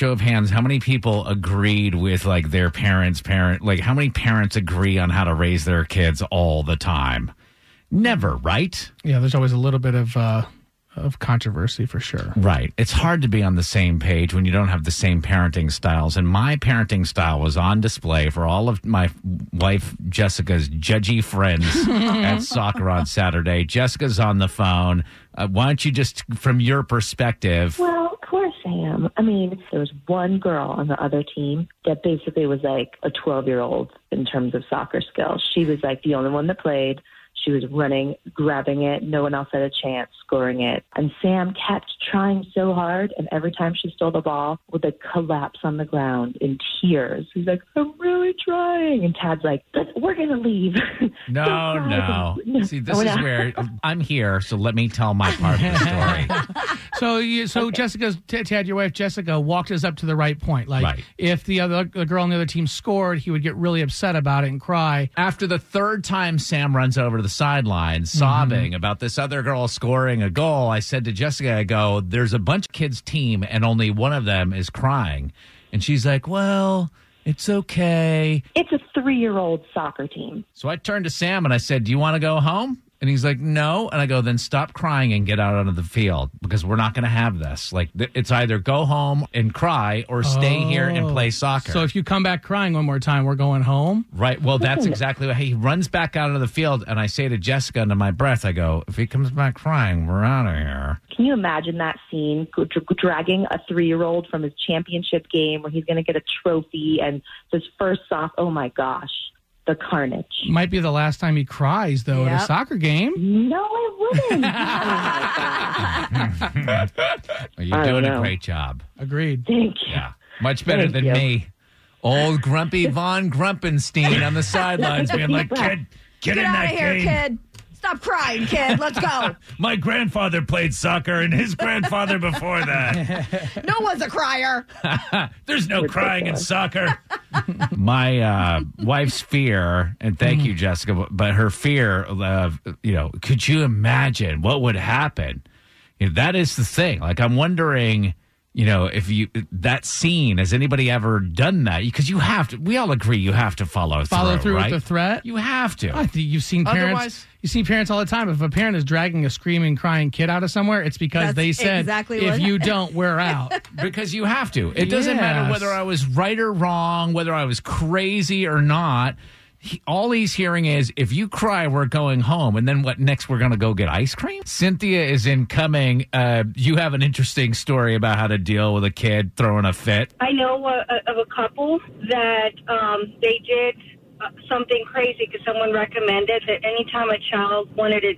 Show of hands, how many people agreed with like their parents' parent? Like, how many parents agree on how to raise their kids all the time? Never, right? Yeah, there's always a little bit of uh, of controversy for sure. Right. It's hard to be on the same page when you don't have the same parenting styles. And my parenting style was on display for all of my wife Jessica's judgy friends at soccer on Saturday. Jessica's on the phone. Uh, why don't you just, from your perspective, Well, of course I am. I mean, there was one girl on the other team that basically was like a 12 year old in terms of soccer skills. She was like the only one that played. She was running, grabbing it. No one else had a chance scoring it. And Sam kept trying so hard. And every time she stole the ball, would like collapse on the ground in tears. He's like, I'm really trying. And Tad's like, "Let's- we're going to leave. No, Don't no. See, this Oh, is no. where I'm here, so let me tell my part of the story. So, you, so Jessica's T- Tad, your wife Jessica, walked us up to the right point. Like, Right. if the other the girl on the other team scored, he would get really upset about it and cry. After the third time Sam runs over to the sideline mm-hmm. sobbing about this other girl scoring a goal, I said to Jessica, I go, there's a bunch of kids' team and only one of them is crying. And she's like, well, it's okay. It's a three year old soccer team. So I turned to Sam and I said, do you want to go home? And he's like, no. And I go, then stop crying and get out onto the field because we're not going to have this. Like, th- it's either go home and cry or stay here and Oh. play soccer. So, if you come back crying one more time, we're going home. Right. Well, that's exactly what he runs back out of the field, and I say to Jessica under my breath, I go, "If he comes back crying, we're out of here." Can you imagine that scene dragging a three year old from his championship game where he's going to get a trophy and his first soft? Oh my gosh, the carnage. Might be the last time he cries, though, at a soccer game. No, it wouldn't. oh. Well, You're I don't doing a great job. Agreed. Thank you. Yeah, much better Thank than you. me. Old grumpy Von Grumpenstein on the sidelines, being like, "Kid, get, Get in out that of here, game." kid. Stop crying, kid. Let's go. My grandfather played soccer, and his grandfather before that. No one's a crier. There's no crying in soccer. My uh, wife's fear, and thank you, Jessica, but- but her fear of, you know, could you imagine what would happen? You know, that is the thing. Like, I'm wondering, you know, if you, that scene, has anybody ever done that? Because you have to, we all agree you have to follow, Follow through right? with the threat. You have to. I think you've seen parents. Otherwise- You see parents all the time. If a parent is dragging a screaming, crying kid out of somewhere, it's because That's they said, exactly "If what- you don't, we're out." because you have to. It doesn't matter whether I was right or wrong, whether I was crazy or not. He, all he's hearing is, if you cry, we're going home. And then what next? We're going to go get ice cream? Cynthia is incoming. Uh, you have an interesting story about how to deal with a kid throwing a fit. I know uh, of a couple that um, they did uh, something crazy because someone recommended that anytime a child wanted to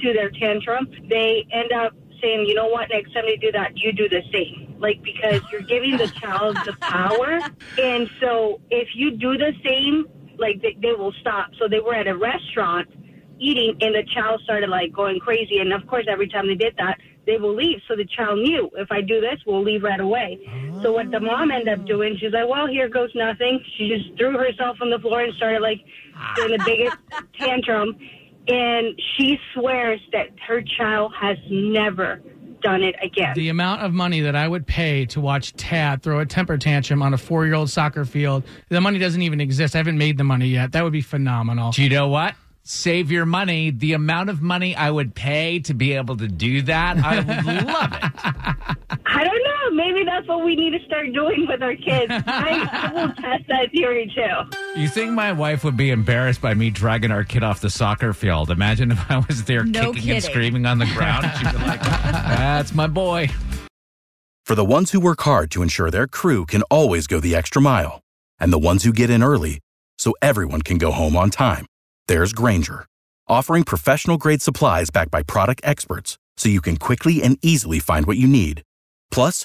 do their tantrum, they end up saying, you know what, next time they do that, you do the same. Like, because you're giving the child the power. And so if you do the same, like, they, they will stop. So they were at a restaurant eating and the child started like going crazy. And of course every time they did that they will leave. So the child knew if i do this we'll leave right away. So what the mom ended up doing she's like well here goes nothing. She just threw herself on the floor and started like doing the biggest tantrum. And she swears that her child has never done it again the amount of money that I would pay to watch Tad throw a temper tantrum on a four-year-old soccer field, the money doesn't even exist. I haven't made the money yet. That would be phenomenal. Do you know what? Save your money. The amount of money I would pay to be able to do that, I would love it. i don't know maybe that's what we need to start doing with our kids i, I will test that theory too You think my wife would be embarrassed by me dragging our kid off the soccer field? Imagine if I was there No kicking and screaming on the ground. She'd be like, "That's my boy." For the ones who work hard to ensure their crew can always go the extra mile, and the ones who get in early so everyone can go home on time, there's Grainger, offering professional grade supplies backed by product experts so you can quickly and easily find what you need. Plus,